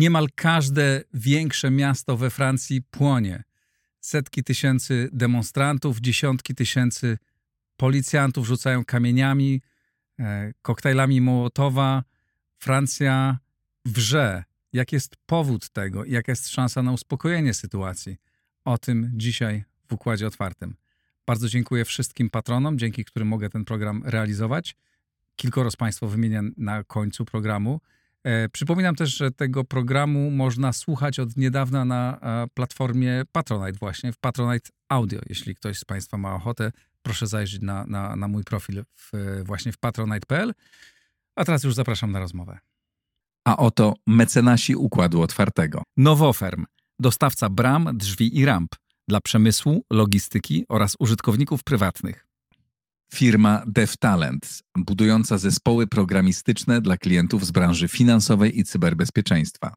Niemal każde większe miasto we Francji płonie. Setki tysięcy demonstrantów, dziesiątki tysięcy policjantów rzucają kamieniami, e, koktajlami Mołotowa. Francja wrze. Jak jest powód tego? Jaka jest szansa na uspokojenie sytuacji? O tym dzisiaj w Układzie Otwartym. Bardzo dziękuję wszystkim patronom, dzięki którym mogę ten program realizować. Kilkoro z Państwa wymienię na końcu programu. E, przypominam też, że tego programu można słuchać od niedawna na e, platformie Patronite właśnie, w Patronite Audio. Jeśli ktoś z Państwa ma ochotę, proszę zajrzeć na, na, na mój profil w, właśnie w patronite.pl. A teraz już zapraszam na rozmowę. A oto mecenasi Układu Otwartego. Nowoferm, dostawca bram, drzwi i ramp dla przemysłu, logistyki oraz użytkowników prywatnych. Firma DevTalent, budująca zespoły programistyczne dla klientów z branży finansowej i cyberbezpieczeństwa.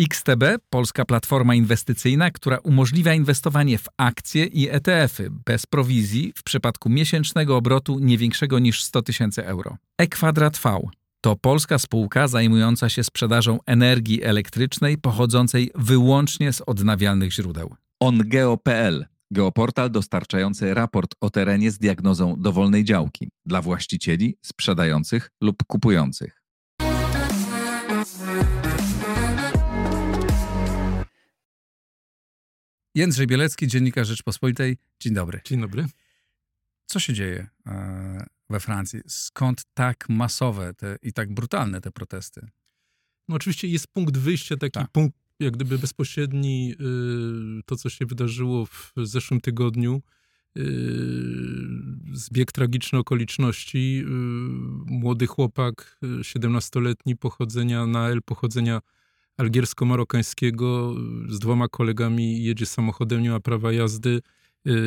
XTB, polska platforma inwestycyjna, która umożliwia inwestowanie w akcje i ETF-y bez prowizji w przypadku miesięcznego obrotu nie większego niż 100 tysięcy euro. E-Kwadrat V to polska spółka zajmująca się sprzedażą energii elektrycznej pochodzącej wyłącznie z odnawialnych źródeł. OnGeo.pl Geoportal dostarczający raport o terenie z diagnozą dowolnej działki dla właścicieli, sprzedających lub kupujących. Jędrzej Bielecki, dziennikarz Rzeczpospolitej. Dzień dobry. Dzień dobry. Co się dzieje e, we Francji? Skąd tak masowe te, i tak brutalne te protesty? No oczywiście jest punkt wyjścia, taki tak. punkt jak gdyby bezpośredni, y, to co się wydarzyło w zeszłym tygodniu, y, zbieg tragiczny okoliczności. Y, młody chłopak, 17-letni, pochodzenia Nael, pochodzenia algiersko-marokańskiego, z dwoma kolegami jedzie samochodem, nie ma prawa jazdy,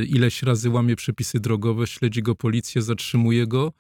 ileś razy łamie przepisy drogowe, śledzi go policja, zatrzymuje go.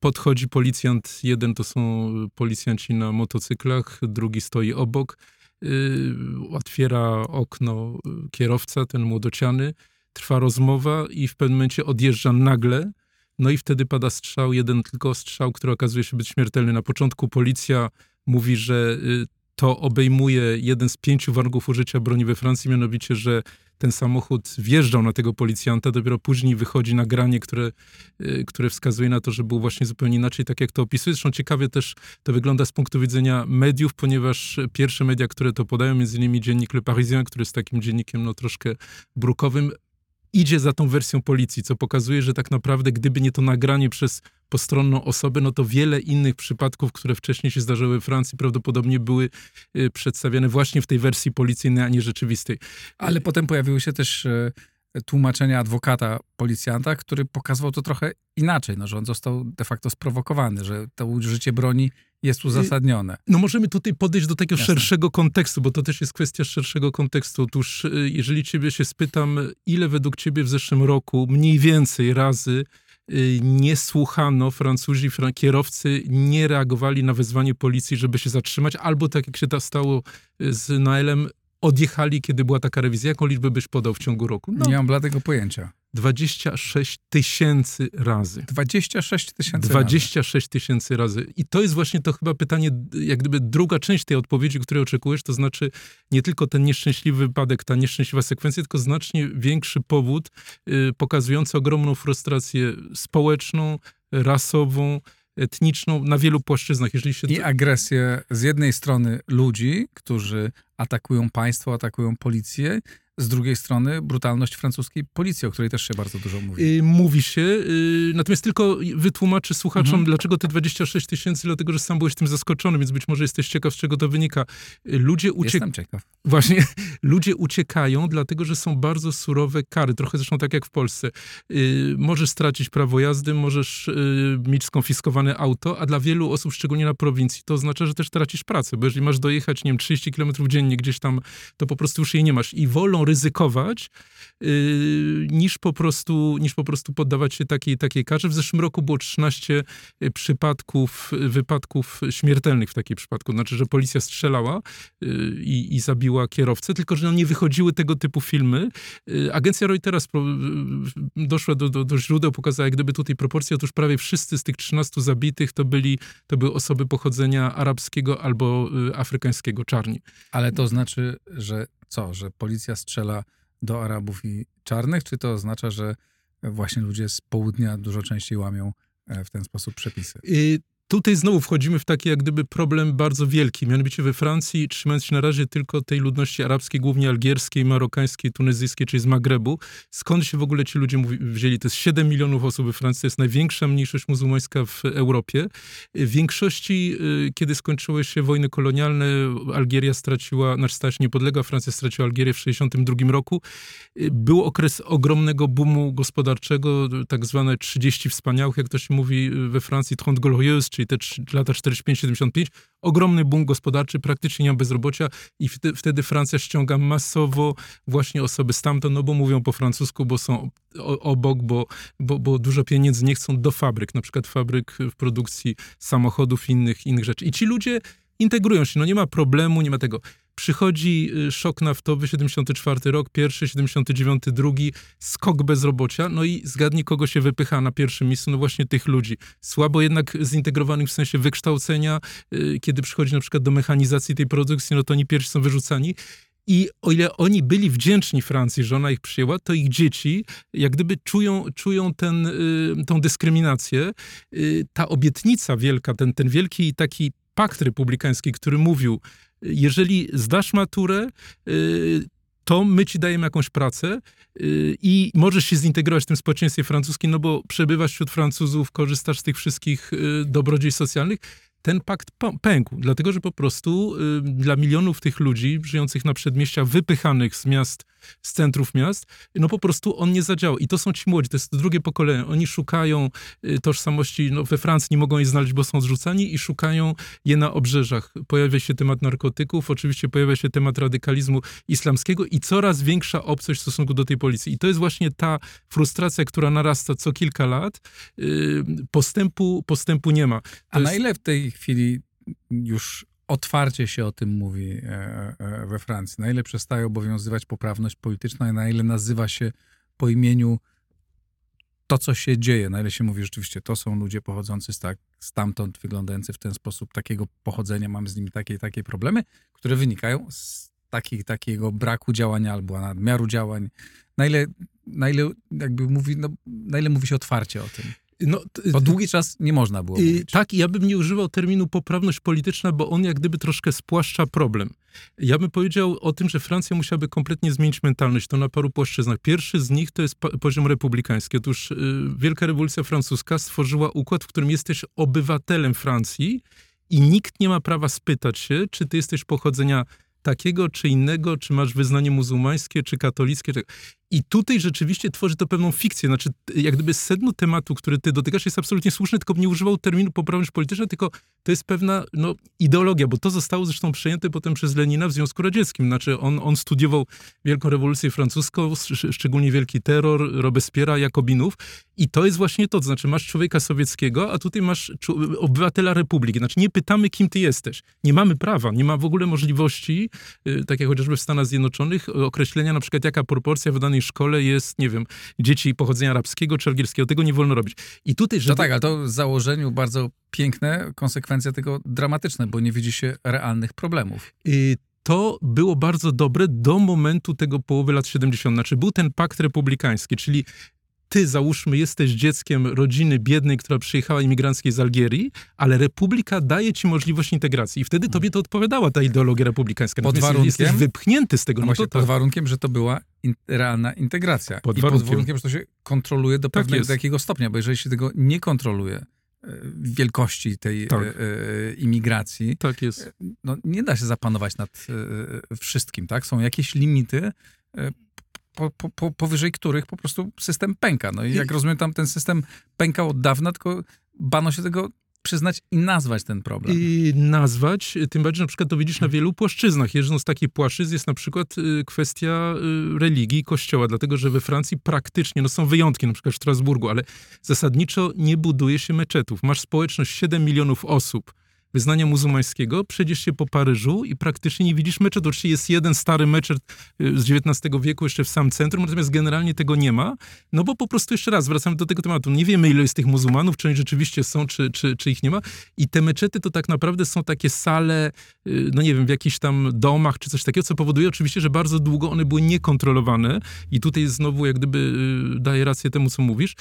Podchodzi policjant, jeden to są policjanci na motocyklach, drugi stoi obok. Yy, otwiera okno kierowca, ten młodociany, trwa rozmowa i w pewnym momencie odjeżdża nagle. No i wtedy pada strzał, jeden tylko strzał, który okazuje się być śmiertelny. Na początku policja mówi, że y, to obejmuje jeden z pięciu warunków użycia broni we Francji, mianowicie, że ten samochód wjeżdżał na tego policjanta, dopiero później wychodzi nagranie, które, y, które wskazuje na to, że był właśnie zupełnie inaczej, tak jak to opisuje. Zresztą ciekawie też to wygląda z punktu widzenia mediów, ponieważ pierwsze media, które to podają, między innymi dziennik Le Parisien, który jest takim dziennikiem no, troszkę brukowym, idzie za tą wersją policji, co pokazuje, że tak naprawdę gdyby nie to nagranie przez postronną osobę, no to wiele innych przypadków, które wcześniej się zdarzyły we Francji, prawdopodobnie były y, przedstawiane właśnie w tej wersji policyjnej, a nie rzeczywistej. Ale potem pojawiły się też y, tłumaczenia adwokata policjanta, który pokazywał to trochę inaczej, no, że on został de facto sprowokowany, że to użycie broni jest uzasadnione. No możemy tutaj podejść do takiego Jasne. szerszego kontekstu, bo to też jest kwestia szerszego kontekstu. Otóż y, jeżeli ciebie się spytam, ile według ciebie w zeszłym roku mniej więcej razy y, nie słuchano, Francuzi, kierowcy nie reagowali na wezwanie policji, żeby się zatrzymać, albo tak jak się to stało y, z Naelem, odjechali, kiedy była taka rewizja? Jaką liczbę byś podał w ciągu roku? No, nie mam bladego pojęcia. 26 tysięcy razy. 26 tysięcy 26 tysięcy razy. I to jest właśnie to chyba pytanie, jak gdyby druga część tej odpowiedzi, której oczekujesz, to znaczy nie tylko ten nieszczęśliwy wypadek, ta nieszczęśliwa sekwencja, tylko znacznie większy powód y, pokazujący ogromną frustrację społeczną, rasową, etniczną na wielu płaszczyznach. Jeżeli się... I agresję z jednej strony ludzi, którzy atakują państwo, atakują policję, z drugiej strony brutalność francuskiej policji, o której też się bardzo dużo mówi. Yy, mówi się, yy, natomiast tylko wytłumaczę słuchaczom, mhm. dlaczego te 26 tysięcy, dlatego, że sam byłeś tym zaskoczony, więc być może jesteś ciekaw, z czego to wynika. Y, ludzie uciekają. Jestem ciekaw. Właśnie, ludzie uciekają, dlatego, że są bardzo surowe kary, trochę zresztą tak jak w Polsce. Możesz stracić prawo jazdy, możesz y, mieć skonfiskowane auto, a dla wielu osób, szczególnie na prowincji, to oznacza, że też tracisz pracę, bo jeżeli masz dojechać, nie wiem, 30 km dziennie samodzielnie gdzieś tam, to po prostu już jej nie masz. I wolą ryzykować, yy, niż, po prostu, niż po prostu poddawać się takiej, takiej karze. W zeszłym roku było 13 przypadków, wypadków śmiertelnych w takim przypadku. Znaczy, że policja strzelała yy, i, zabiła kierowcę, tylko że no, nie wychodziły tego typu filmy. Yy, agencja Reutera yy, doszła do, do, do źródeł, pokazała jak gdyby tutaj proporcje. Otóż prawie wszyscy z tych 13 zabitych to byli, to były osoby pochodzenia arabskiego albo y, afrykańskiego, czarni. Ale to znaczy, że co, że policja strzela do Arabów i czarnych, czy to oznacza, że właśnie ludzie z południa dużo częściej łamią e, w ten sposób przepisy? Y, Tutaj znowu wchodzimy w taki jak gdyby problem bardzo wielki. Mianowicie we Francji, trzymając się na razie tylko tej ludności arabskiej, głównie algierskiej, marokańskiej, tunezyjskiej, czyli z Magrebu, skąd się w ogóle ci ludzie wzięli? To jest 7 milionów osób we Francji, to jest największa mniejszość muzułmańska w Europie. W większości, y, kiedy skończyły się wojny kolonialne, Algieria straciła, znaczy stała się niepodległa, Francja straciła Algierię w 1962 roku. Y, był okres ogromnego boomu gospodarczego, tak zwane 30 wspaniałych, jak to się mówi we Francji, 30 glorieuses, czyli te 3, lata 45-75, ogromny boom gospodarczy, praktycznie nie ma bezrobocia i wtedy, Francja ściąga masowo właśnie osoby stamtąd, no bo mówią po francusku, bo są obok, bo, bo, bo dużo pieniędzy nie chcą do fabryk, na przykład fabryk w produkcji samochodów innych, innych rzeczy. I ci ludzie integrują się, no nie ma problemu, nie ma tego. Przychodzi y, szok naftowy, 74 rok, pierwszy, 79, drugi, skok bezrobocia, no i zgadnij, kogo się wypycha na pierwszym miejscu, no właśnie tych ludzi. Słabo jednak zintegrowanych w sensie wykształcenia, y, kiedy przychodzi na przykład do mechanizacji tej produkcji, no to oni pierwsi są wyrzucani. I o ile oni byli wdzięczni Francji, że ona ich przyjęła, to ich dzieci jak gdyby czują, czują ten, y, tą dyskryminację. Ta obietnica wielka, ten, ten wielki taki pakt republikański, który mówił, jeżeli zdasz maturę, y, to my ci dajemy jakąś pracę y, i możesz się zintegrować w tym społeczeństwie francuskim, no bo przebywasz wśród Francuzów, korzystasz z tych wszystkich y, dobrodziejstw socjalnych. Ten pakt pękł, dlatego że po prostu dla milionów tych ludzi żyjących na przedmieściach, wypychanych z miast, z centrów miast, no po prostu on nie zadziałał. I to są ci młodzi, to jest drugie pokolenie. Oni szukają y, tożsamości, no we Francji nie mogą jej znaleźć, bo są zrzucani i szukają je na obrzeżach. Pojawia się temat narkotyków, oczywiście pojawia się temat radykalizmu islamskiego i coraz większa obcość w stosunku do tej policji. I to jest właśnie ta frustracja, która narasta co kilka lat. Y, postępu, postępu nie ma. To A jest... na ile w tej chwili już otwarcie się o tym mówi e, e, we Francji? Na ile przestaje obowiązywać poprawność polityczna na ile nazywa się po imieniu to, co się dzieje, na ile się mówi rzeczywiście, to są ludzie pochodzący z tak, stamtąd, wyglądający w ten sposób, takiego pochodzenia, mamy z nimi takie i takie problemy, które wynikają z takich, takiego braku działania albo nadmiaru działań. Na ile, na ile jakby mówi, no, na ile mówi się otwarcie o tym? No, Bo długi czas nie można było mówić. Tak, ja bym nie używał terminu poprawność polityczna, bo on jak gdyby troszkę spłaszcza problem. Ja bym powiedział o tym, że Francja musiałaby kompletnie zmienić mentalność. To na paru płaszczyznach. Pierwszy z nich to jest poziom republikański. Otóż y, Wielka Rewolucja Francuska stworzyła układ, w którym jesteś obywatelem Francji i nikt nie ma prawa spytać się, czy ty jesteś pochodzenia takiego czy innego, czy masz wyznanie muzułmańskie, czy katolickie. Czy... I tutaj rzeczywiście tworzy to pewną fikcję. Znaczy, jak gdyby sedno tematu, który ty dotykasz, jest absolutnie słuszny, tylko nie używał terminu poprawność polityczna, tylko to jest pewna no, ideologia, bo to zostało zresztą przejęte potem przez Lenina w Związku Radzieckim. Znaczy, on, on studiował Wielką Rewolucję Francuską, szczególnie Wielki Terror, Robespiera, Jakobinów i to jest właśnie to. Znaczy, masz człowieka sowieckiego, a tutaj masz obywatela republiki. Znaczy, nie pytamy, kim ty jesteś. Nie mamy prawa, nie ma w ogóle możliwości, yy, tak jak chociażby w Stanach Zjednoczonych, określenia na przykład, jaka proporcja w szkole jest, nie wiem, dzieci pochodzenia arabskiego czy algierskiego. Tego nie wolno robić. I tutaj, żeby... No tak, ale to w założeniu bardzo piękne, konsekwencje tego dramatyczne, bo nie widzi się realnych problemów. I to było bardzo dobre do momentu tego połowy lat 70. Znaczy był ten pakt republikański, czyli ty, załóżmy, jesteś dzieckiem rodziny biednej, która przyjechała imigranckiej z Algierii, ale republika daje ci możliwość integracji. I wtedy tobie to odpowiadała ta ideologia republikańska. Pod warunkiem, jesteś wypchnięty z tego. No, no to, pod warunkiem, że to była in, realna integracja. Pod I warunkiem. pod warunkiem, że to się kontroluje do tak pewnego takiego stopnia, bo jeżeli się tego nie kontroluje, e, wielkości tej tak. e, e, imigracji. Tak jest. No, nie da się zapanować nad e, wszystkim, tak? Są jakieś limity, e, po, po, po, powyżej których po prostu system pęka. No i jak I... rozumiem, tam ten system pękał od dawna, tylko bano się tego przyznać i nazwać ten problem. I nazwać, tym bardziej, na przykład to widzisz na wielu płaszczyznach. Jedną z takich płaszczyzn jest na przykład y, kwestia y, religii kościoła, dlatego że we Francji praktycznie, no są wyjątki, na przykład w Strasburgu, ale zasadniczo nie buduje się meczetów. Masz społeczność 7 milionów osób, wyznania muzułmańskiego, przejdziesz się po Paryżu i praktycznie nie widzisz meczetu. Oczywiście jest jeden stary meczet z XIX wieku jeszcze w sam centrum, natomiast generalnie tego nie ma, no bo po prostu jeszcze raz wracamy do tego tematu. Nie wiemy, ile jest tych muzułmanów, czy oni rzeczywiście są, czy, czy, czy ich nie ma. I te meczety to tak naprawdę są takie sale, y, no nie wiem, w jakichś tam domach, czy coś takiego, co powoduje oczywiście, że bardzo długo one były niekontrolowane i tutaj znowu jak gdyby y, daję rację temu, co mówisz.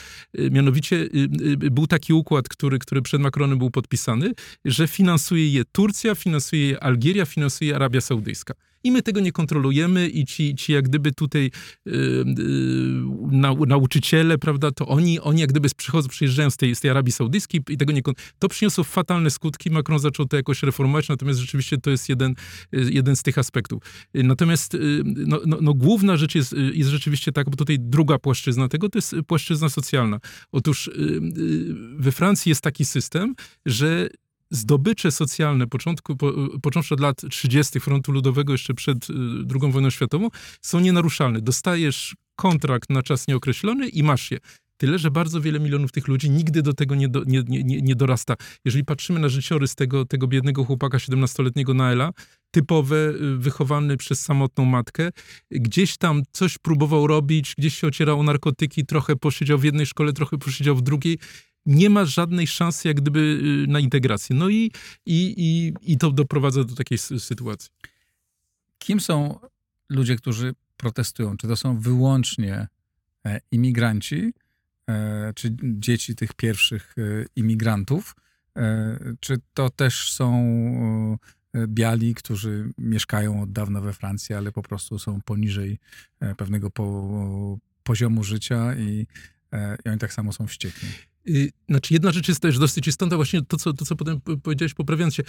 Mianowicie był taki układ, który, który przed Macronem był podpisany, że finansuje je Turcja, finansuje je Algieria, finansuje Arabia Saudyjska. I my tego nie kontrolujemy i ci, ci jak gdyby tutaj yy, nau, nauczyciele, prawda, to oni, oni jak gdyby przychodzą, przyjeżdżają z tej, z tej Arabii Saudyjskiej i tego nie To przyniosło fatalne skutki, Macron zaczął to jakoś reformować, natomiast rzeczywiście to jest jeden, yy, jeden z tych aspektów. Natomiast yy, no, no, no, główna rzecz jest, jest rzeczywiście tak, bo tutaj druga płaszczyzna tego to jest płaszczyzna socjalna. Otóż we Francji jest taki system, że zdobycze socjalne, początku, po, począwszy od lat 30. frontu ludowego, jeszcze przed y, II wojną światową, są nienaruszalne. Dostajesz kontrakt na czas nieokreślony i masz je. Tyle, że bardzo wiele milionów tych ludzi nigdy do tego nie, do, nie, nie, nie dorasta. Jeżeli patrzymy na życiorys tego, tego biednego chłopaka 17-letniego Naela, typowy, y, wychowany przez samotną matkę, gdzieś tam coś próbował robić, gdzieś się ocierał o narkotyki, trochę posiedział w jednej szkole, trochę posiedział w drugiej nie ma żadnej szansy jak gdyby y, na integrację. No i, i, i, i to doprowadza do takiej sytuacji. Kim są ludzie, którzy protestują? Czy to są wyłącznie e, imigranci, e, czy dzieci tych pierwszych e, imigrantów, czy to też są biali, którzy mieszkają od dawna we Francji, ale po prostu są poniżej pewnego po, poziomu życia i, i oni tak samo są wściekli. Y, znaczy jedna rzecz jest też dosyć istotna, właśnie to, co, to, co potem powiedziałeś, poprawiając się.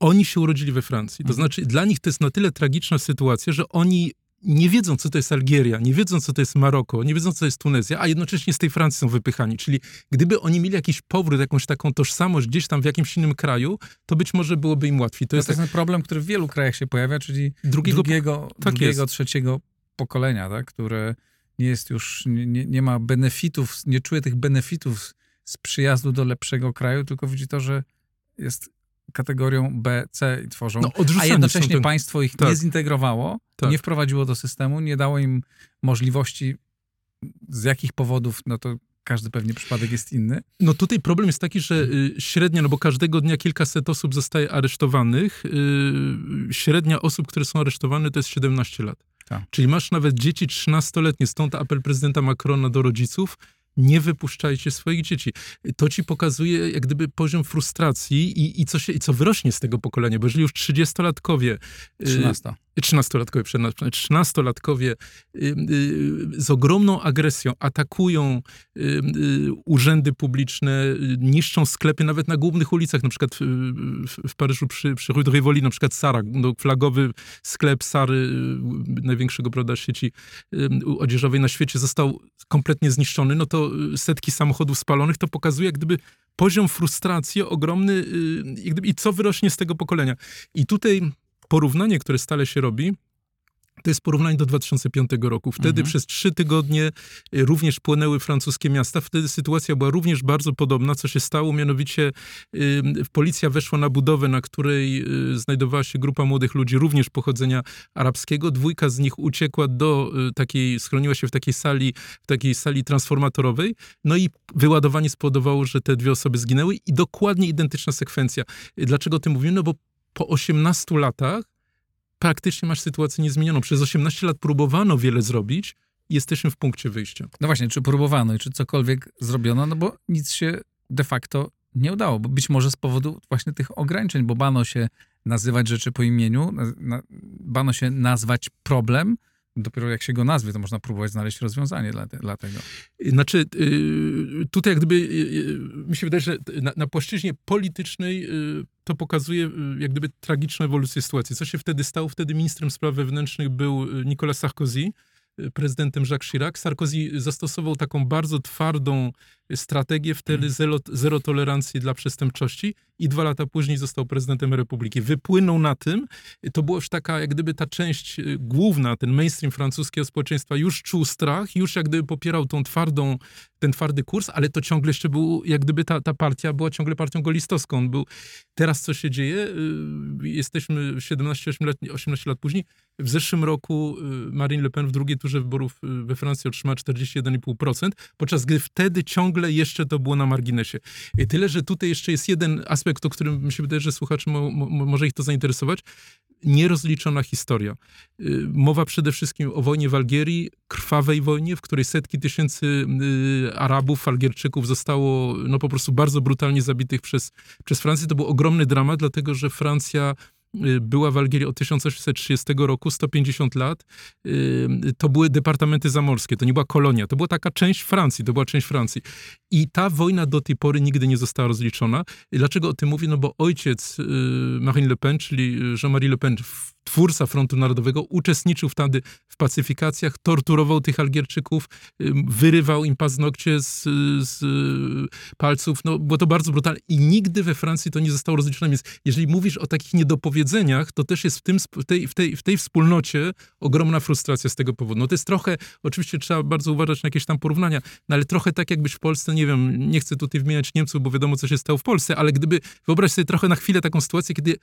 Oni się urodzili we Francji. To mhm. znaczy, dla nich to jest na tyle tragiczna sytuacja, że oni nie wiedzą, co to jest Algieria, nie wiedzą, co to jest Maroko, nie wiedzą, co to jest Tunezja, a jednocześnie z tej Francji są wypychani. Czyli gdyby oni mieli jakiś powrót, jakąś taką tożsamość gdzieś tam w jakimś innym kraju, to być może byłoby im łatwiej. To, to jest, jest tak... ten problem, który w wielu krajach się pojawia, czyli drugiego, drugiego, tak drugiego trzeciego pokolenia, tak, które nie jest już, nie, nie ma benefitów, nie czuje tych benefitów z przyjazdu do lepszego kraju, tylko widzi to, że jest kategorią B, C i tworzą, no, a jednocześnie ten... państwo ich tak. nie zintegrowało, tak. nie wprowadziło do systemu, nie dało im możliwości, z jakich powodów, no to każdy pewnie przypadek jest inny. No tutaj problem jest taki, że y, średnia, no bo każdego dnia kilkaset osób zostaje aresztowanych, y, średnia osób, które są aresztowane to jest 17 lat. Tak. Czyli masz nawet dzieci 13-letnie, stąd apel prezydenta Macrona do rodziców, nie wypuszczajcie swoich dzieci. To ci pokazuje jak gdyby poziom frustracji i, i, co, się, i co wyrośnie z tego pokolenia, bo jeżeli już 30-latkowie... 13. 13-latkowie, 13-latkowie z ogromną agresją atakują urzędy publiczne, niszczą sklepy nawet na głównych ulicach, na przykład w, Paryżu przy, przy Rue de Rivoli, na przykład Sara, no, flagowy sklep Sary, y, największego prawda, sieci odzieżowej na świecie został kompletnie zniszczony, no to y, setki samochodów spalonych, to pokazuje jak gdyby poziom frustracji ogromny y, i co wyrośnie z tego pokolenia. I tutaj porównanie, które stale się robi, to jest porównanie do 2005 roku. Wtedy mhm. przez trzy tygodnie y, również płynęły francuskie miasta. Wtedy sytuacja była również bardzo podobna. Co się stało? Mianowicie y, policja weszła na budowę, na której y, znajdowała się grupa młodych ludzi, również pochodzenia arabskiego. Dwójka z nich uciekła do y, takiej, schroniła się w takiej sali, w takiej sali transformatorowej. No i wyładowanie spowodowało, że te dwie osoby zginęły i dokładnie identyczna sekwencja. Y, dlaczego o tym mówimy? No bo po 18 latach praktycznie masz sytuację niezmienioną. Przez 18 lat próbowano wiele zrobić i jesteśmy w punkcie wyjścia. No właśnie, czy próbowano i czy cokolwiek zrobiono, no bo nic się de facto nie udało, bo być może z powodu właśnie tych ograniczeń, bo bano się nazywać rzeczy po imieniu, bano się nazwać problem, dopiero jak się go nazwie, to można próbować znaleźć rozwiązanie dla, dla tego. Znaczy, y, tutaj jak gdyby, y, y, mi się wydaje, że na, na płaszczyźnie politycznej to pokazuje jak gdyby tragiczną ewolucję sytuacji. Co się wtedy stało? Wtedy ministrem spraw wewnętrznych był Nicolas Sarkozy, prezydentem Jacques Chirac. Sarkozy zastosował taką bardzo twardą strategię wtedy zero, zero tolerancji dla przestępczości i dwa lata później został prezydentem Republiki. Wypłynął na tym, to była już taka, jak gdyby ta część y, główna, ten mainstream francuskiego społeczeństwa już czuł strach, już jak gdyby popierał tą twardą, ten twardy kurs, ale to ciągle jeszcze był, jak gdyby ta, ta partia była ciągle partią golistowską. On był, teraz co się dzieje? Y, jesteśmy 17-18 lat, 18 lat później. W zeszłym roku y, Marine Le Pen w drugiej turze wyborów we Francji otrzymała 41,5%, podczas gdy wtedy ciągle jeszcze to było na marginesie. Tyle, że tutaj jeszcze jest jeden aspekt, o którym mi się wydaje, że słuchaczy mo, mo, może ich to zainteresować. Nierozliczona historia. Y, mowa przede wszystkim o wojnie w Algierii, krwawej wojnie, w której setki tysięcy y, Arabów, Algierczyków zostało no, po prostu bardzo brutalnie zabitych przez, przez Francję. To był ogromny dramat, dlatego że Francja była w Algierii od 1830 roku, 150 lat. Y, to były departamenty zamorskie, to nie była kolonia, to była taka część Francji, to była część Francji. I ta wojna do tej pory nigdy nie została rozliczona. Dlaczego o tym mówię? No bo ojciec y, Marine Le Pen, czyli Jean-Marie Le Pen, twórca Frontu Narodowego, uczestniczył wtedy w pacyfikacjach, torturował tych Algierczyków, wyrywał im paznokcie z, z palców. No, było to bardzo brutalne i nigdy we Francji to nie zostało rozliczone. Więc jeżeli mówisz o takich niedopowiedzeniach, to też jest w, tym, w, tej, w, tej, w tej wspólnocie ogromna frustracja z tego powodu. No to jest trochę, oczywiście trzeba bardzo uważać na jakieś tam porównania, no ale trochę tak jakbyś w Polsce, nie wiem, nie chcę tutaj wymieniać Niemców, bo wiadomo, co się stało w Polsce, ale gdyby, wyobraź sobie trochę na chwilę taką sytuację, kiedy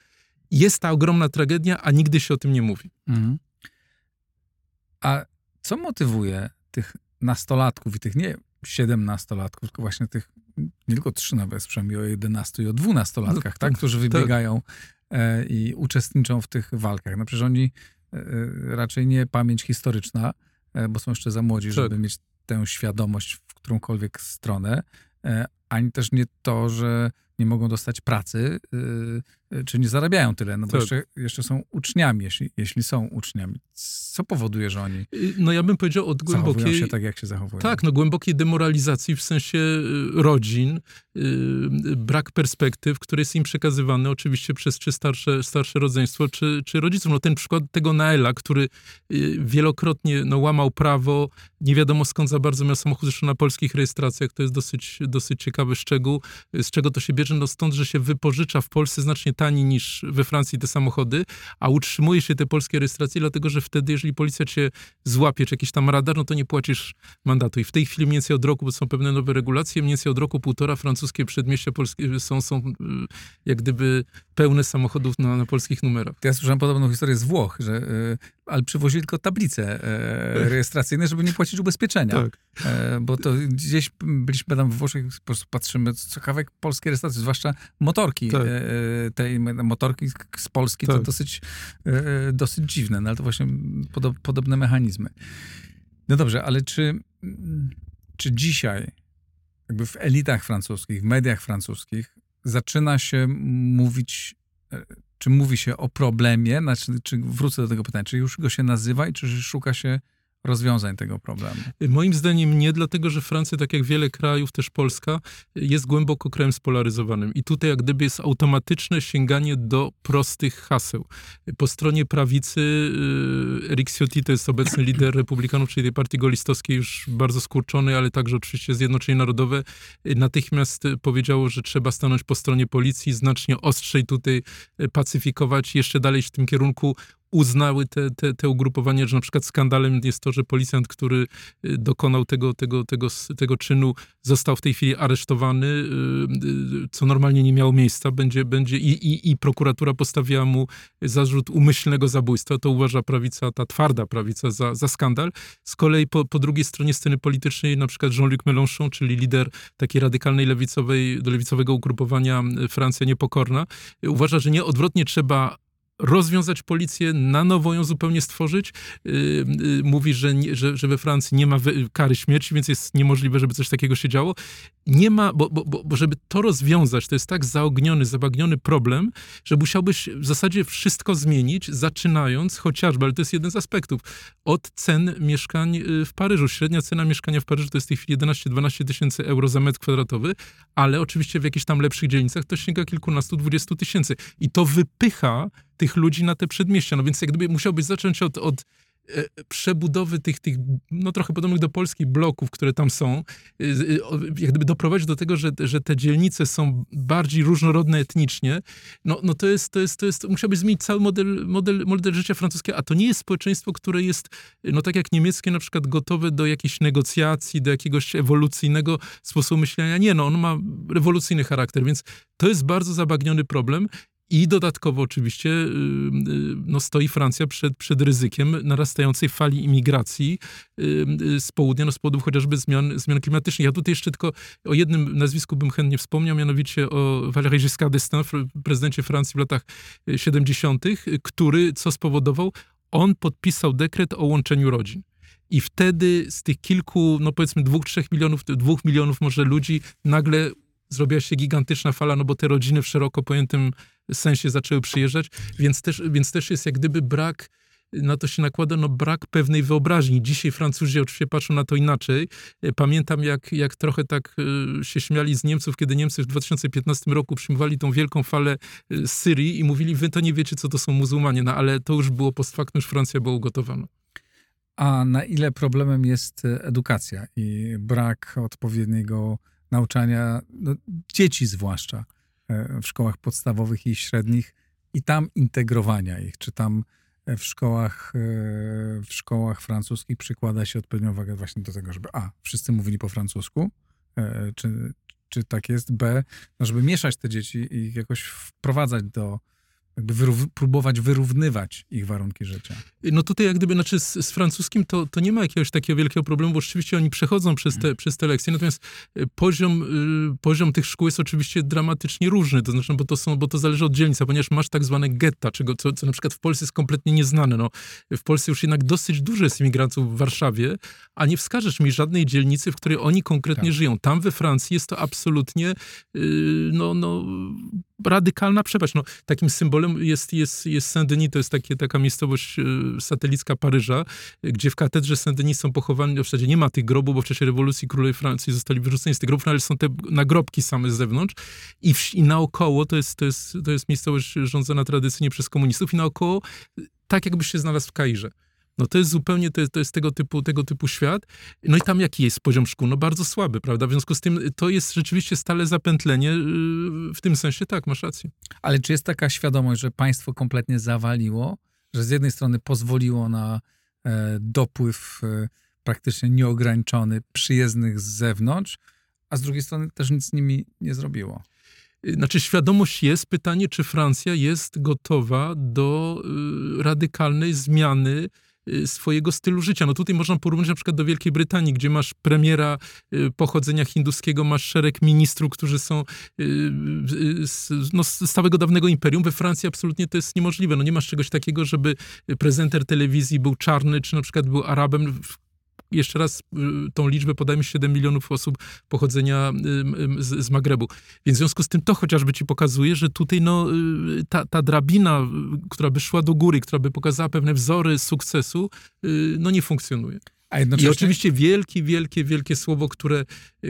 jest ta ogromna tragedia, a nigdy się o tym nie mówi. Mhm. A co motywuje tych nastolatków i tych nie siedemnastolatków, tylko właśnie tych nie tylko trzy nawet, przynajmniej o 11 i o dwunastolatkach, no, tak, którzy tak. wybiegają tak. i uczestniczą w tych walkach. No przecież oni e, e, raczej nie pamięć historyczna, bo są jeszcze za młodzi, tak. żeby mieć tę świadomość w którąkolwiek stronę, ani też nie to, że nie mogą dostać pracy, czy nie zarabiają tyle, no bo tak. jeszcze, jeszcze są uczniami, jeśli, jeśli są uczniami. Co powoduje, że oni y, No ja bym powiedział od głębokiej... się tak, jak się zachowują. Tak, no głębokiej demoralizacji w sensie y, rodzin, yy, brak perspektyw, który jest im przekazywany oczywiście przez czy starsze, starsze rodzeństwo, czy, czy rodziców. No ten przykład tego Naela, który wielokrotnie no, łamał prawo, nie wiadomo skąd za bardzo miał samochód, zresztą na polskich rejestracjach, to jest dosyć, dosyć ciekawy szczegół, z czego to się bierze bierze no stąd, że się wypożycza w Polsce znacznie taniej niż we Francji te samochody, a utrzymuje się te polskie rejestracje, dlatego że wtedy, jeżeli policja cię złapie, czy jakiś tam radar, no to nie płacisz mandatu. I w tej chwili mniej więcej od roku, bo są pewne nowe regulacje, mniej więcej od roku półtora francuskie przedmieścia polskie są, są y, jak gdyby pełne samochodów na, na polskich numerach. Ja słyszałem podobną historię z Włoch, że, yy, ale przywozili tylko tablice yy, rejestracyjne, żeby nie płacić ubezpieczenia. Tak. Yy, bo to gdzieś byliśmy tam w Włoszech, po prostu patrzymy, co kawałek polskiej rejestracji, zwłaszcza motorki. Tak. tej motorki z Polski tak. to dosyć, dosyć dziwne, no ale to właśnie podo podobne mechanizmy. No dobrze, ale czy, czy dzisiaj jakby w elitach francuskich, w mediach francuskich zaczyna się mówić, e, czy mówi się o problemie, znaczy, czy wrócę do tego pytania, czy już go się nazywa i czy szuka się rozwiązań tego problemu? Moim zdaniem nie, dlatego że Francja, tak jak wiele krajów, też Polska, jest głęboko krajem spolaryzowanym. I tutaj jak gdyby jest automatyczne sięganie do prostych haseł. Po stronie prawicy y, Eric Ciotti to jest obecny lider republikanów, czyli tej partii golistowskiej, już bardzo skurczony, ale także oczywiście Zjednoczenie Narodowe, natychmiast powiedziało, że trzeba stanąć po stronie policji, znacznie ostrzej tutaj pacyfikować, jeszcze dalej w tym kierunku uznały te, te, te ugrupowania, że na przykład skandalem jest to, że policjant, który y, dokonał tego, tego, tego, tego czynu, został w tej chwili aresztowany, y, y, co normalnie nie miało miejsca, będzie, będzie i, i, i prokuratura postawiła mu zarzut umyślnego zabójstwa. To uważa prawica, ta twarda prawica za, za skandal. Z kolei po, po drugiej stronie sceny politycznej na przykład Jean-Luc Mélenchon, czyli lider takiej radykalnej lewicowej, lewicowego ugrupowania Francja Niepokorna, uważa, że nie odwrotnie trzeba rozwiązać policję, na nowo ją zupełnie stworzyć. Yy, yy, mówi, że, nie, że, że we Francji nie ma kary śmierci, więc jest niemożliwe, żeby coś takiego się działo. Nie ma, bo, bo, bo żeby to rozwiązać, to jest tak zaogniony, zabagniony problem, że musiałbyś w zasadzie wszystko zmienić, zaczynając chociażby, ale to jest jeden z aspektów, od cen mieszkań yy, w Paryżu. Średnia cena mieszkania w Paryżu to jest w tej chwili 11-12 tysięcy euro za metr kwadratowy, ale oczywiście w jakichś tam lepszych dzielnicach to sięga kilkunastu, dwudziestu tysięcy. I to wypycha tych ludzi na te przedmieścia. No więc jak gdyby musiałbyś zacząć od, od e, przebudowy tych, tych, no trochę podobnych do Polski bloków, które tam są, e, jak gdyby doprowadzić do tego, że, że te dzielnice są bardziej różnorodne etnicznie, no, no to jest, to jest, to jest, musiałby zmienić cały model, model, model życia francuskiego, a to nie jest społeczeństwo, które jest, no tak jak niemieckie na przykład, gotowe do jakiejś negocjacji, do jakiegoś ewolucyjnego sposobu myślenia. Nie, no on ma rewolucyjny charakter, więc to jest bardzo zabagniony problem i dodatkowo oczywiście y, y, no, stoi Francja przed, przed ryzykiem narastającej fali imigracji y, z południa, no, z powodów chociażby zmian, zmian klimatycznych. Ja tutaj jeszcze tylko o jednym nazwisku bym chętnie wspomniał, mianowicie o Valéry Giscard d'Estaing, prezydencie Francji w latach 70., który co spowodował? On podpisał dekret o łączeniu rodzin. I wtedy z tych kilku, no powiedzmy dwóch, trzech milionów, dwóch milionów może ludzi, nagle zrobiła się gigantyczna fala, no bo te rodziny w szeroko pojętym sensie zaczęły przyjeżdżać, więc też, więc też jest jak gdyby brak, na to się nakłada no, brak pewnej wyobraźni. Dzisiaj Francuzi oczywiście patrzą na to inaczej. Pamiętam, jak, jak trochę tak y, się śmiali z Niemców, kiedy Niemcy w 2015 roku przyjmowali tą wielką falę z Syrii i mówili, wy to nie wiecie, co to są muzułmanie, no ale to już było post factum, już Francja była ugotowana. A na ile problemem jest e, edukacja i brak odpowiedniego nauczania no, dzieci zwłaszcza e, w szkołach podstawowych i średnich i tam integrowania ich, czy tam e, w szkołach, w szkołach francuskich przykłada się odpowiednią wagę właśnie do tego, żeby a, wszyscy mówili po francusku, czy, czy tak jest, b, no, żeby mieszać te dzieci i jakoś wprowadzać do, jakby wyrów, próbować wyrównywać ich warunki życia. No tutaj jak gdyby, znaczy z, z, francuskim to, to nie ma jakiegoś takiego wielkiego problemu, bo rzeczywiście oni przechodzą przez te, przez te lekcje, natomiast y, poziom, y, poziom tych szkół jest oczywiście dramatycznie różny, to znaczy, bo to, są, bo to zależy od dzielnicy, ponieważ masz tak zwane getta, czego, co, co na przykład w Polsce jest kompletnie nieznane. No, w Polsce już jednak dosyć dużo jest imigrantów w Warszawie, a nie wskażesz mi żadnej dzielnicy, w której oni konkretnie tak. żyją. Tam we Francji jest to absolutnie yy, no, no, radykalna przepaść. No, takim symbolem jest, jest, jest Saint-Denis, to jest takie, taka miejscowość yy, satelicka Paryża, gdzie w katedrze Saint-Denis są pochowani, w zasadzie nie ma tych grobów, bo w czasie rewolucji królowie Francji zostali wyrzuceni z tych grobów, no, ale są te nagrobki same z zewnątrz i, w, i naokoło, to jest, to, jest, to jest miejscowość rządzona tradycyjnie przez komunistów i naokoło tak jakbyś się znalazł w Kairze. No to jest zupełnie, to jest, to jest tego, typu, tego typu świat. No i tam jaki jest poziom szkół? No bardzo słaby, prawda? W związku z tym to jest rzeczywiście stale zapętlenie. Yy, w tym sensie tak, masz rację. Ale czy jest taka świadomość, że państwo kompletnie zawaliło, że z jednej strony pozwoliło na e, dopływ e, praktycznie nieograniczony przyjezdnych z zewnątrz, a z drugiej strony też nic z nimi nie zrobiło? Znaczy, świadomość jest. Pytanie, czy Francja jest gotowa do y, radykalnej zmiany Y, swojego stylu życia. No tutaj można porównać na przykład do Wielkiej Brytanii, gdzie masz premiera y, pochodzenia hinduskiego, masz szereg ministrów, którzy są y, z, no, z całego dawnego imperium. We Francji absolutnie to jest niemożliwe. No nie masz czegoś takiego, żeby prezenter telewizji był czarny, czy na przykład był Arabem jeszcze raz y, tą liczbę podajmy 7 milionów osób pochodzenia z, z Magrebu. Więc w związku z tym to chociażby ci pokazuje, że tutaj no, y, ta, ta drabina, y, która by szła do góry, która by pokazała pewne wzory sukcesu, no nie funkcjonuje. Jednocześnie... I oczywiście wielkie, wielkie, wielkie słowo, które,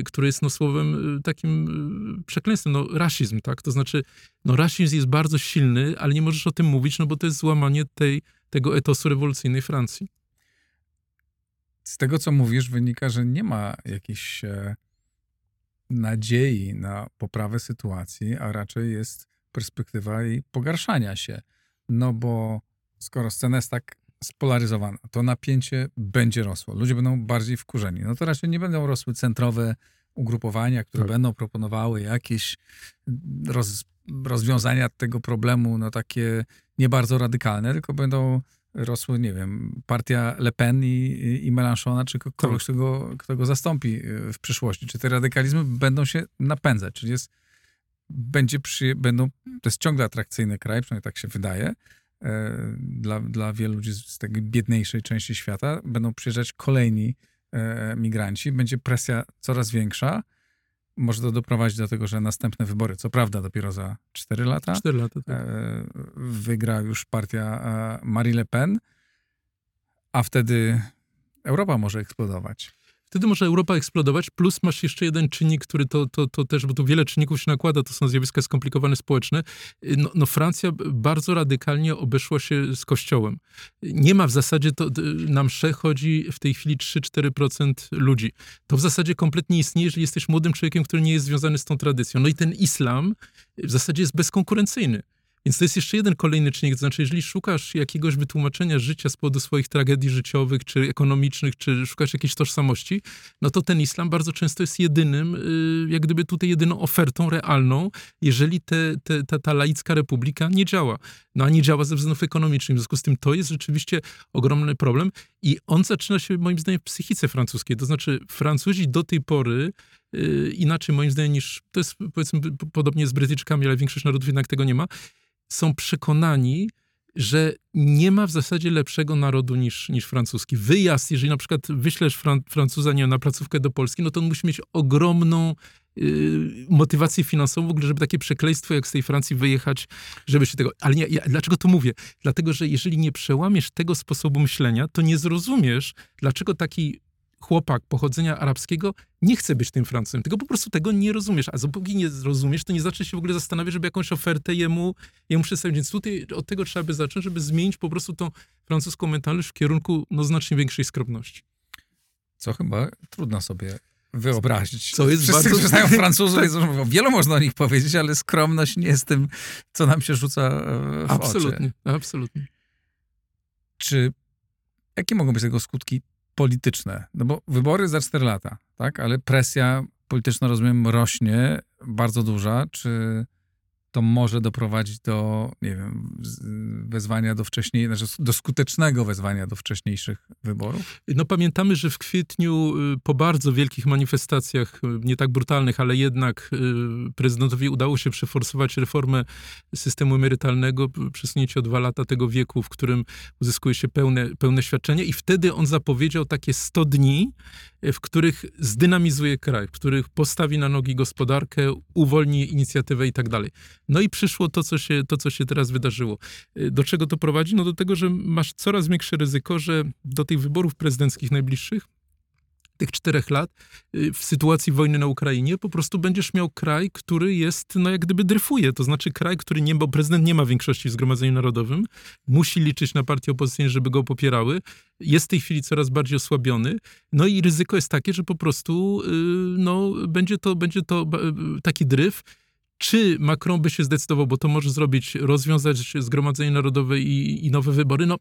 które jest no, słowem takim przekleństwem, no rasizm, tak? To znaczy, no rasizm jest bardzo silny, ale nie możesz o tym mówić, no bo to jest złamanie tej, tego etosu rewolucyjnej Francji z tego, co mówisz, wynika, że nie ma jakiejś e, nadziei na poprawę sytuacji, a raczej jest perspektywa jej pogarszania się. No bo skoro scena jest tak spolaryzowana, to napięcie będzie rosło. Ludzie będą bardziej wkurzeni. No to raczej nie będą rosły centrowe ugrupowania, które tak. będą proponowały jakieś roz, rozwiązania tego problemu, no takie nie bardzo radykalne, tylko będą rosły, nie wiem, partia Le Pen i, i Mélenchona, czy kogoś, kto go, kto go zastąpi y, w przyszłości. Czy te radykalizmy będą się napędzać? Czyli jest, będzie przy, będą, to jest ciągle atrakcyjny kraj, przynajmniej tak się wydaje, e, dla, dla wielu ludzi z tej biedniejszej części świata. Będą przyjeżdżać kolejni e, migranci, będzie presja coraz większa, może to doprowadzić do tego, że następne wybory, co prawda dopiero za 4 lata, 4 lata tak. E, wygra już partia e, Marie Le Pen, a wtedy Europa może eksplodować. Wtedy może Europa eksplodować, plus masz jeszcze jeden czynnik, który to, to, to też, bo tu wiele czynników się nakłada, to są zjawiska skomplikowane społeczne. No, no Francja bardzo radykalnie obeszła się z kościołem. Nie ma w zasadzie, to na msze chodzi w tej chwili 3-4% ludzi. To w zasadzie kompletnie istnieje, jeżeli jesteś młodym człowiekiem, który nie jest związany z tą tradycją. No i ten islam w zasadzie jest bezkonkurencyjny. Więc to jest jeszcze jeden kolejny czynnik. To znaczy, jeżeli szukasz jakiegoś wytłumaczenia życia z powodu swoich tragedii życiowych, czy ekonomicznych, czy szukasz jakiejś tożsamości, no to ten islam bardzo często jest jedynym, y, jak gdyby tutaj jedyną ofertą realną, jeżeli te, te, ta, ta laicka republika nie działa. No a nie działa ze względów ekonomicznych. W związku z tym to jest rzeczywiście ogromny problem i on zaczyna się moim zdaniem w psychice francuskiej. To znaczy, Francuzi do tej pory y, inaczej moim zdaniem niż, to jest powiedzmy podobnie z Brytyczkami, ale większość narodów jednak tego nie ma, są przekonani, że nie ma w zasadzie lepszego narodu niż, niż francuski. Wyjazd, jeżeli na przykład wyślesz Fran Francuza nie, na placówkę do Polski, no to on musi mieć ogromną yy, motywację finansową w ogóle, żeby takie przekleństwo jak z tej Francji wyjechać, żeby się tego... Ale nie, ja, dlaczego to mówię? Dlatego, że jeżeli nie przełamiesz tego sposobu myślenia, to nie zrozumiesz, dlaczego taki chłopak pochodzenia arabskiego nie chce być tym Francuzem, tylko po prostu tego nie rozumiesz. A dopóki nie rozumiesz, to nie zaczniesz się w ogóle zastanawiać, żeby jakąś ofertę jemu, jemu przedstawić. Więc tutaj od tego trzeba by zacząć, żeby zmienić po prostu tą francuską mentalność w kierunku no, znacznie większej skromności. Co chyba trudno sobie wyobrazić. Co jest Wszyscy, bardzo... którzy znają Francuzów, wiele można o nich powiedzieć, ale skromność nie jest tym, co nam się rzuca e, w absolutnie, oczy. Absolutnie. Czy, jakie mogą być tego skutki polityczne. No bo wybory za 4 lata, tak? Ale presja polityczna, rozumiem, rośnie, bardzo duża. Czy to może doprowadzić do, nie wiem, wezwania do wcześniej, znaczy do skutecznego wezwania do wcześniejszych wyborów? No pamiętamy, że w kwietniu y, po bardzo wielkich manifestacjach, y, nie tak brutalnych, ale jednak y, prezydentowi udało się przeforsować reformę systemu emerytalnego, przesunięcie o dwa lata tego wieku, w którym uzyskuje się pełne, pełne świadczenie i wtedy on zapowiedział takie 100 dni, w których zdynamizuje kraj, w których postawi na nogi gospodarkę, uwolni inicjatywę i tak dalej. No i przyszło to co, się, to, co się teraz wydarzyło. Y, do czego to prowadzi? No do tego, że masz coraz większe ryzyko, że do tych wyborów prezydenckich najbliższych tych czterech lat y, w sytuacji wojny na Ukrainie po prostu będziesz miał kraj, który jest, no jak gdyby dryfuje. To znaczy kraj, który nie, bo prezydent nie ma większości w Zgromadzeniu Narodowym, musi liczyć na partie opozycyjne, żeby go popierały. Jest w tej chwili coraz bardziej osłabiony. No i ryzyko jest takie, że po prostu y, no, będzie to, będzie to taki dryf, czy Macron by się zdecydował, bo to może zrobić, rozwiązać Zgromadzenie Narodowe i, i nowe wybory? No,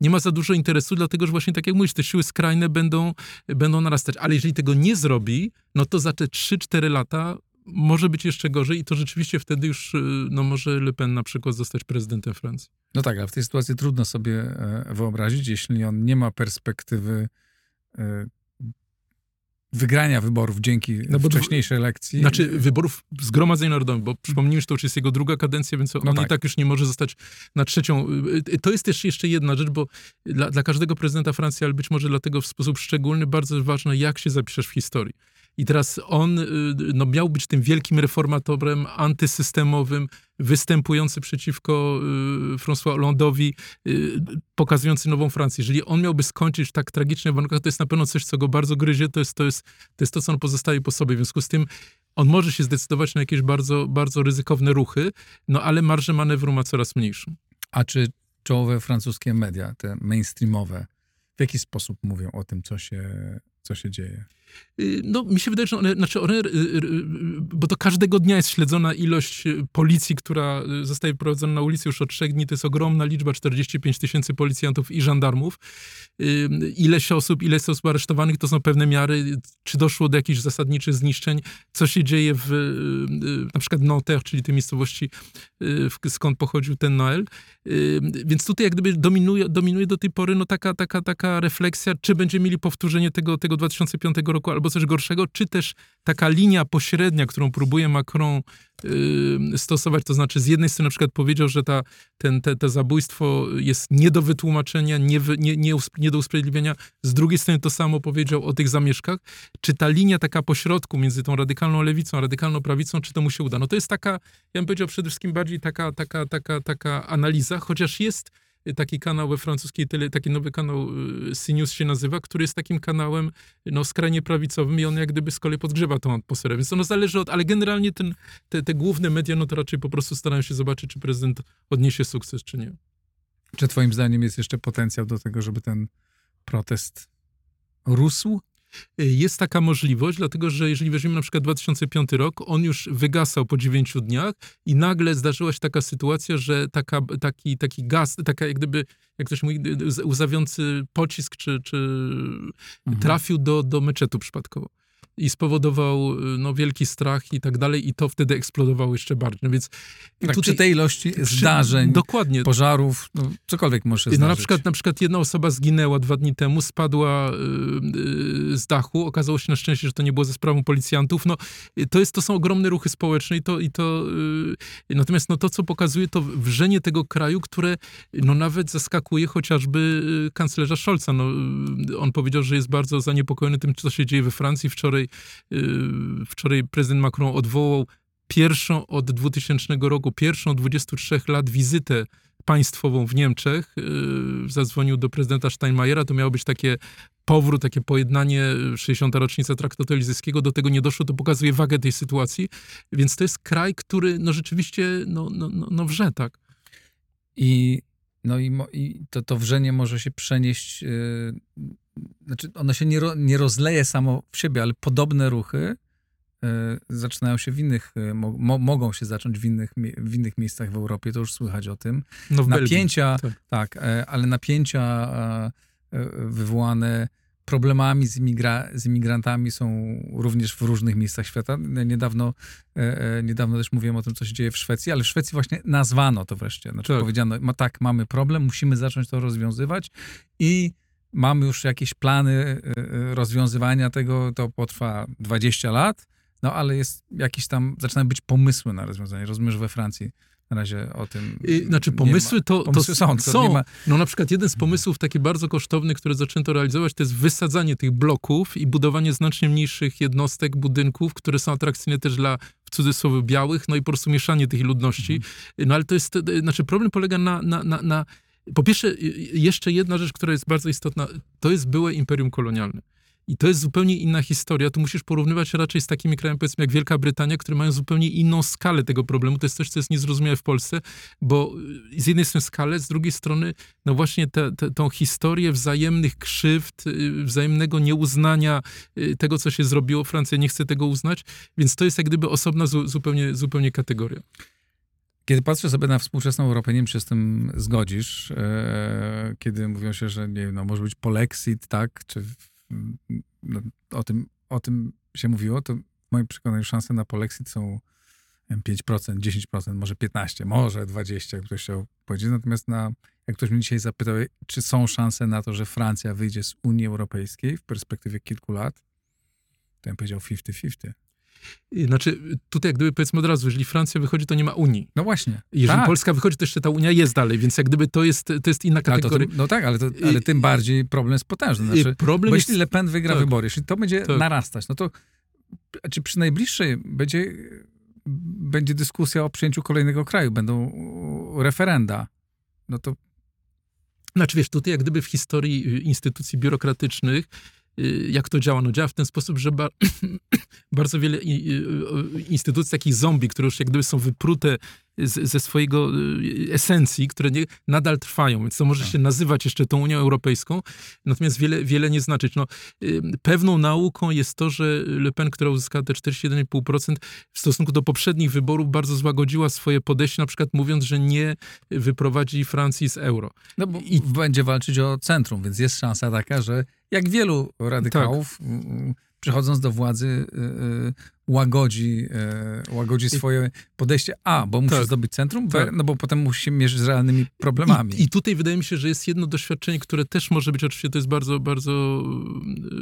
nie ma za dużo interesu, dlatego że właśnie tak jak mówisz, te siły skrajne będą, będą narastać. Ale jeżeli tego nie zrobi, no to za te 3-4 lata może być jeszcze gorzej i to rzeczywiście wtedy już y, no może Le Pen na przykład zostać prezydentem Francji. No tak, ale w tej sytuacji trudno sobie e, wyobrazić, jeśli on nie ma perspektywy e, wygrania wyborów dzięki no wcześniejszej elekcji. Znaczy wyborów Zgromadzenia Narodowego, bo przypomnijmy, że to już jest jego druga kadencja, więc no on tak. i tak już nie może zostać na trzecią. To jest też jeszcze jedna rzecz, bo dla, dla każdego prezydenta Francji, ale być może dlatego w sposób szczególny, bardzo ważne, jak się zapiszesz w historii. I teraz on y, no, miał być tym wielkim reformatorem antysystemowym, występujący przeciwko y, François Hollande'owi, y, pokazujący nową Francję. Jeżeli on miałby skończyć w tak tragicznych warunkach, to jest na pewno coś, co go bardzo gryzie, to jest to, jest, to, jest to co on pozostaje po sobie. W związku z tym on może się zdecydować na jakieś bardzo, bardzo ryzykowne ruchy, no ale marżę manewru ma coraz mniejszą. A czy czołowe francuskie media, te mainstreamowe, w jaki sposób mówią o tym, co się, co się dzieje? Y, no, mi się wydaje, że one, znaczy one, y, y, bo to każdego dnia jest śledzona ilość policji, która zostaje prowadzona na ulicy już od trzech dni. To jest ogromna liczba, 45 tysięcy policjantów i żandarmów. Ileś osób, ileś osób aresztowanych, to są pewne miary, czy doszło do jakichś zasadniczych zniszczeń, co się dzieje w na przykład Nanterre, czyli tej miejscowości, skąd pochodził ten Noel. Więc tutaj jak gdyby dominuje, dominuje do tej pory no taka, taka, taka refleksja, czy będziemy mieli powtórzenie tego, tego 2005 roku albo coś gorszego, czy też taka linia pośrednia, którą próbuje Macron stosować, to znaczy z jednej strony na przykład powiedział, że ta, ten, te, te zabójstwo jest nie do wytłumaczenia, nie, nie, nie, nie do usprawiedliwienia, z drugiej strony to samo powiedział o tych zamieszkach, czy ta linia taka pośrodku między tą radykalną lewicą, a radykalną prawicą, czy to mu się uda? No to jest taka, ja bym powiedział przede wszystkim bardziej taka, taka, taka, taka analiza, chociaż jest taki kanał we francuskiej tele, taki nowy kanał y, CNews się nazywa, który jest takim kanałem no, skrajnie prawicowym i on jak gdyby z kolei podgrzewa tą atmosferę. Więc ono zależy od, ale generalnie ten, te, te główne media, no to raczej po prostu starają się zobaczyć, czy prezydent odniesie sukces, czy nie. Czy twoim zdaniem jest jeszcze potencjał do tego, żeby ten protest rósł? Jest taka możliwość, dlatego że jeżeli weźmiemy na przykład 2005 rok, on już wygasał po 9 dniach i nagle zdarzyła się taka sytuacja, że taka, taki, taki gaz, taka jak gdyby, jak ktoś mówi, łzawiący pocisk czy, czy mhm. trafił do, do meczetu przypadkowo i spowodował y, no, wielki strach i tak dalej i to wtedy eksplodowało jeszcze bardziej. No więc tak, tutaj, przy tej ilości zdarzeń, dokładnie. pożarów, no, cokolwiek może się no, zdarzyć. Na przykład, na przykład jedna osoba zginęła dwa dni temu, spadła yy, z dachu, okazało się na szczęście, że to nie było ze sprawą policjantów. No, to, jest, to są ogromne ruchy społeczne i to, i to yy, natomiast no, to, co pokazuje, to wrzenie tego kraju, które no, nawet zaskakuje chociażby y, kanclerza Scholza. No, y, on powiedział, że jest bardzo zaniepokojony tym, co się dzieje we Francji. Wczoraj Y, wczoraj prezydent Macron odwołał pierwszą od 2000 roku, pierwszą od 23 lat wizytę państwową w Niemczech. Y, zadzwonił do prezydenta Steinmeiera. To miało być takie powrót, takie pojednanie, 60. rocznica traktatu elizyjskiego. Do tego nie doszło. To pokazuje wagę tej sytuacji. Więc to jest kraj, który no rzeczywiście no, no, no, no wrze, tak. I, no i, i to, to wrzenie może się przenieść yy znaczy ono się nie, ro, nie rozleje samo w siebie, ale podobne ruchy y, zaczynają się w innych, y, mo, mogą się zacząć w innych, w innych miejscach w Europie, to już słychać o tym. No napięcia, Belgii, tak. tak, ale napięcia wywołane problemami z, imigra z imigrantami są również w różnych miejscach świata. Niedawno, niedawno też mówiłem o tym, co się dzieje w Szwecji, ale w Szwecji właśnie nazwano to wreszcie. Znaczy tak. powiedziano, ma, tak, mamy problem, musimy zacząć to rozwiązywać i mamy już jakieś plany y, y, rozwiązywania tego, to potrwa 20 lat, no ale jest jakiś tam, zaczynają być pomysły na rozwiązanie. Rozumiem, że we Francji na razie o tym. Znaczy, pomysły to, pomysły to są. To są. Ma... No na przykład jeden z pomysłów taki bardzo kosztowny, który zaczęto realizować, to jest wysadzanie tych bloków i budowanie znacznie mniejszych jednostek, budynków, które są atrakcyjne też dla w cudzysłowie białych, no i po prostu mieszanie tych ludności. Mhm. No ale to jest, znaczy problem polega na, na, na, na po pierwsze, jeszcze jedna rzecz, która jest bardzo istotna, to jest byłe imperium kolonialne. I to jest zupełnie inna historia. Tu musisz porównywać raczej z takimi krajami, powiedzmy, jak Wielka Brytania, które mają zupełnie inną skalę tego problemu. To jest coś, co jest niezrozumiałe w Polsce, bo z jednej strony skalę, z drugiej strony, no właśnie te, te, tą historię wzajemnych krzywd, y, wzajemnego nieuznania y, tego, co się zrobiło. Francja nie chce tego uznać, więc to jest jak gdyby osobna zupełnie, zupełnie kategoria. Kiedy patrzę sobie na współczesną Europę, nie wiem, czy się z tym zgodzisz, e, kiedy mówią się, że nie wiem, no, może być polexit, tak, czy no, o, tym, o tym się mówiło, to w moim przekonaniu szanse na polexit są 5%, 10%, może 15%, może 20%, jak ktoś chciał powiedzieć. Natomiast na, jak ktoś mnie dzisiaj zapytał, czy są szanse na to, że Francja wyjdzie z Unii Europejskiej w perspektywie kilku lat, to bym powiedział 50-50. Znaczy, tutaj jak gdyby powiedzmy od razu, jeżeli Francja wychodzi, to nie ma Unii. No właśnie. Jeżeli tak. Polska wychodzi, to jeszcze ta Unia jest dalej, więc jak gdyby to jest, to jest inna kategoria. To, no tak, ale, to, ale tym bardziej problem jest potężny. Znaczy, problem bo jest... jeśli Le Pen wygra tak. wybory, jeśli to będzie tak. narastać, no to czy przy najbliższej będzie, będzie dyskusja o przyjęciu kolejnego kraju, będą referenda, no to znaczy wiesz, tutaj jak gdyby w historii y, instytucji biurokratycznych jak to działa? No działa w ten sposób, że ba bardzo wiele instytucji, takich zombie, które już jak gdyby są wyprute z, ze swojego y, esencji, które nie, nadal trwają, więc to może tak. się nazywać jeszcze tą Unią Europejską, natomiast wiele, wiele nie znaczyć. No, y, pewną nauką jest to, że Le Pen, która uzyskała te 41,5% w stosunku do poprzednich wyborów, bardzo złagodziła swoje podejście, na przykład mówiąc, że nie wyprowadzi Francji z euro. No bo I będzie walczyć o centrum, więc jest szansa taka, że jak wielu radykałów, tak. przychodząc do władzy, y, łagodzi, y, łagodzi swoje podejście. A, bo musi tak. zdobyć centrum, tak. no bo potem musi się mierzyć z realnymi problemami. I, I, tutaj wydaje mi się, że jest jedno doświadczenie, które też może być, oczywiście to jest bardzo, bardzo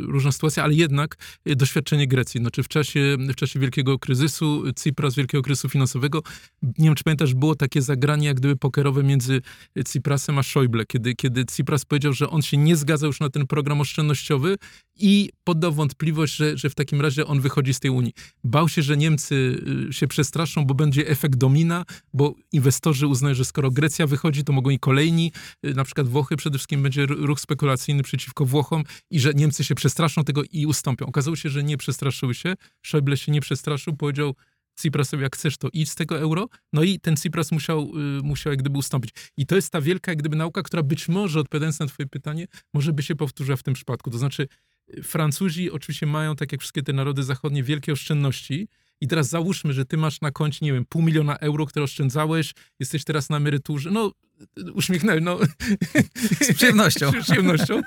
różna sytuacja, ale jednak doświadczenie Grecji. Znaczy w czasie, w czasie wielkiego kryzysu, Cypras, wielkiego kryzysu finansowego, nie wiem, czy pamiętasz, było takie zagranie jak gdyby pokerowe między Cyprasem a Schäuble, kiedy, kiedy Cypras powiedział, że on się nie zgadza już na ten program oszczędnościowy i poddał wątpliwość, że, że w takim razie on wychodzi z tej Unii. Bał się, że Niemcy y, się przestraszą, bo będzie efekt domina, bo inwestorzy uznają, że skoro Grecja wychodzi, to mogą i kolejni, y, na przykład Włochy przede wszystkim będzie ruch spekulacyjny przeciwko Włochom i że Niemcy się przestraszą tego i ustąpią. Okazało się, że nie przestraszyły się, Schäuble się nie przestraszył, powiedział Tsiprasowi, jak chcesz, to idź z tego euro. No i ten Tsipras musiał, y, musiał jak gdyby ustąpić. I to jest ta wielka jak gdyby nauka, która być może, odpowiadając na twoje pytanie, może by się powtórzyła w tym przypadku. To znaczy Francuzi oczywiście mają, tak jak wszystkie te narody zachodnie, wielkie oszczędności, i teraz załóżmy, że ty masz na koncie, nie wiem, pół miliona euro, które oszczędzałeś, jesteś teraz na emeryturze. No, uśmiechnąłem, no. Z przyjemnością. Z przyjemnością.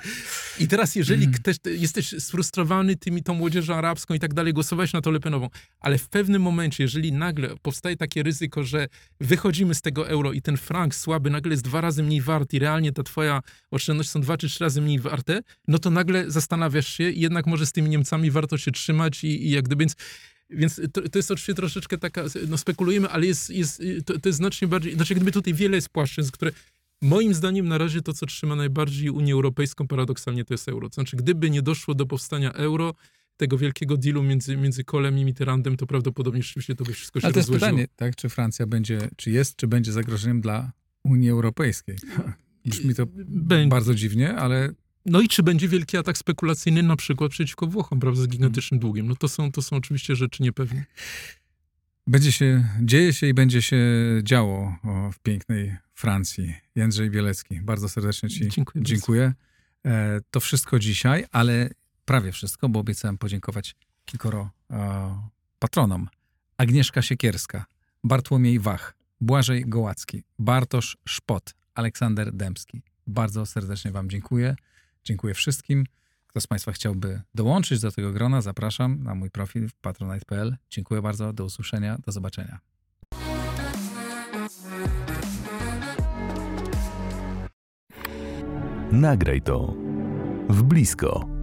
I teraz, jeżeli mm. ktoś, jesteś sfrustrowany tymi, tą młodzieżą arabską i tak dalej, głosowałeś na to Lepenową, ale w pewnym momencie, jeżeli nagle powstaje takie ryzyko, że wychodzimy z tego euro i ten frank słaby nagle jest dwa razy mniej wart i realnie ta twoja oszczędność są dwa czy trzy razy mniej warte, no to nagle zastanawiasz się, jednak może z tymi Niemcami warto się trzymać i, i jak gdyby, więc więc to, to, jest oczywiście troszeczkę taka, no spekulujemy, ale jest, jest, to, to jest znacznie bardziej, znaczy gdyby tutaj wiele jest płaszczyzn, które moim zdaniem na razie to, co trzyma najbardziej Unię Europejską paradoksalnie to jest euro. To znaczy gdyby nie doszło do powstania euro, tego wielkiego dealu między, między Kolem i Mitterrandem, to prawdopodobnie rzeczywiście to by wszystko się Ale to jest rozłożyło. pytanie, tak, czy Francja będzie, czy jest, czy będzie zagrożeniem dla Unii Europejskiej? Brzmi to Bę... bardzo dziwnie, ale no i czy będzie wielki atak spekulacyjny na przykład przeciwko Włochom, prawda, z gigantycznym długiem? No to są, to są oczywiście rzeczy niepewne. Będzie się, dzieje się i będzie się działo w pięknej Francji. Jędrzej Bielecki, bardzo serdecznie Ci dziękuję. dziękuję. E, to wszystko dzisiaj, ale prawie wszystko, bo obiecałem podziękować kilkoro e, patronom. Agnieszka Siekierska, Bartłomiej Wach, Błażej Gołacki, Bartosz Szpot, Aleksander Dębski. Bardzo serdecznie Wam dziękuję. Dziękuję wszystkim. Kto z Państwa chciałby dołączyć do tego grona, zapraszam na mój profil w patronite.pl. Dziękuję bardzo, do usłyszenia, do zobaczenia. Nagraj to w blisko.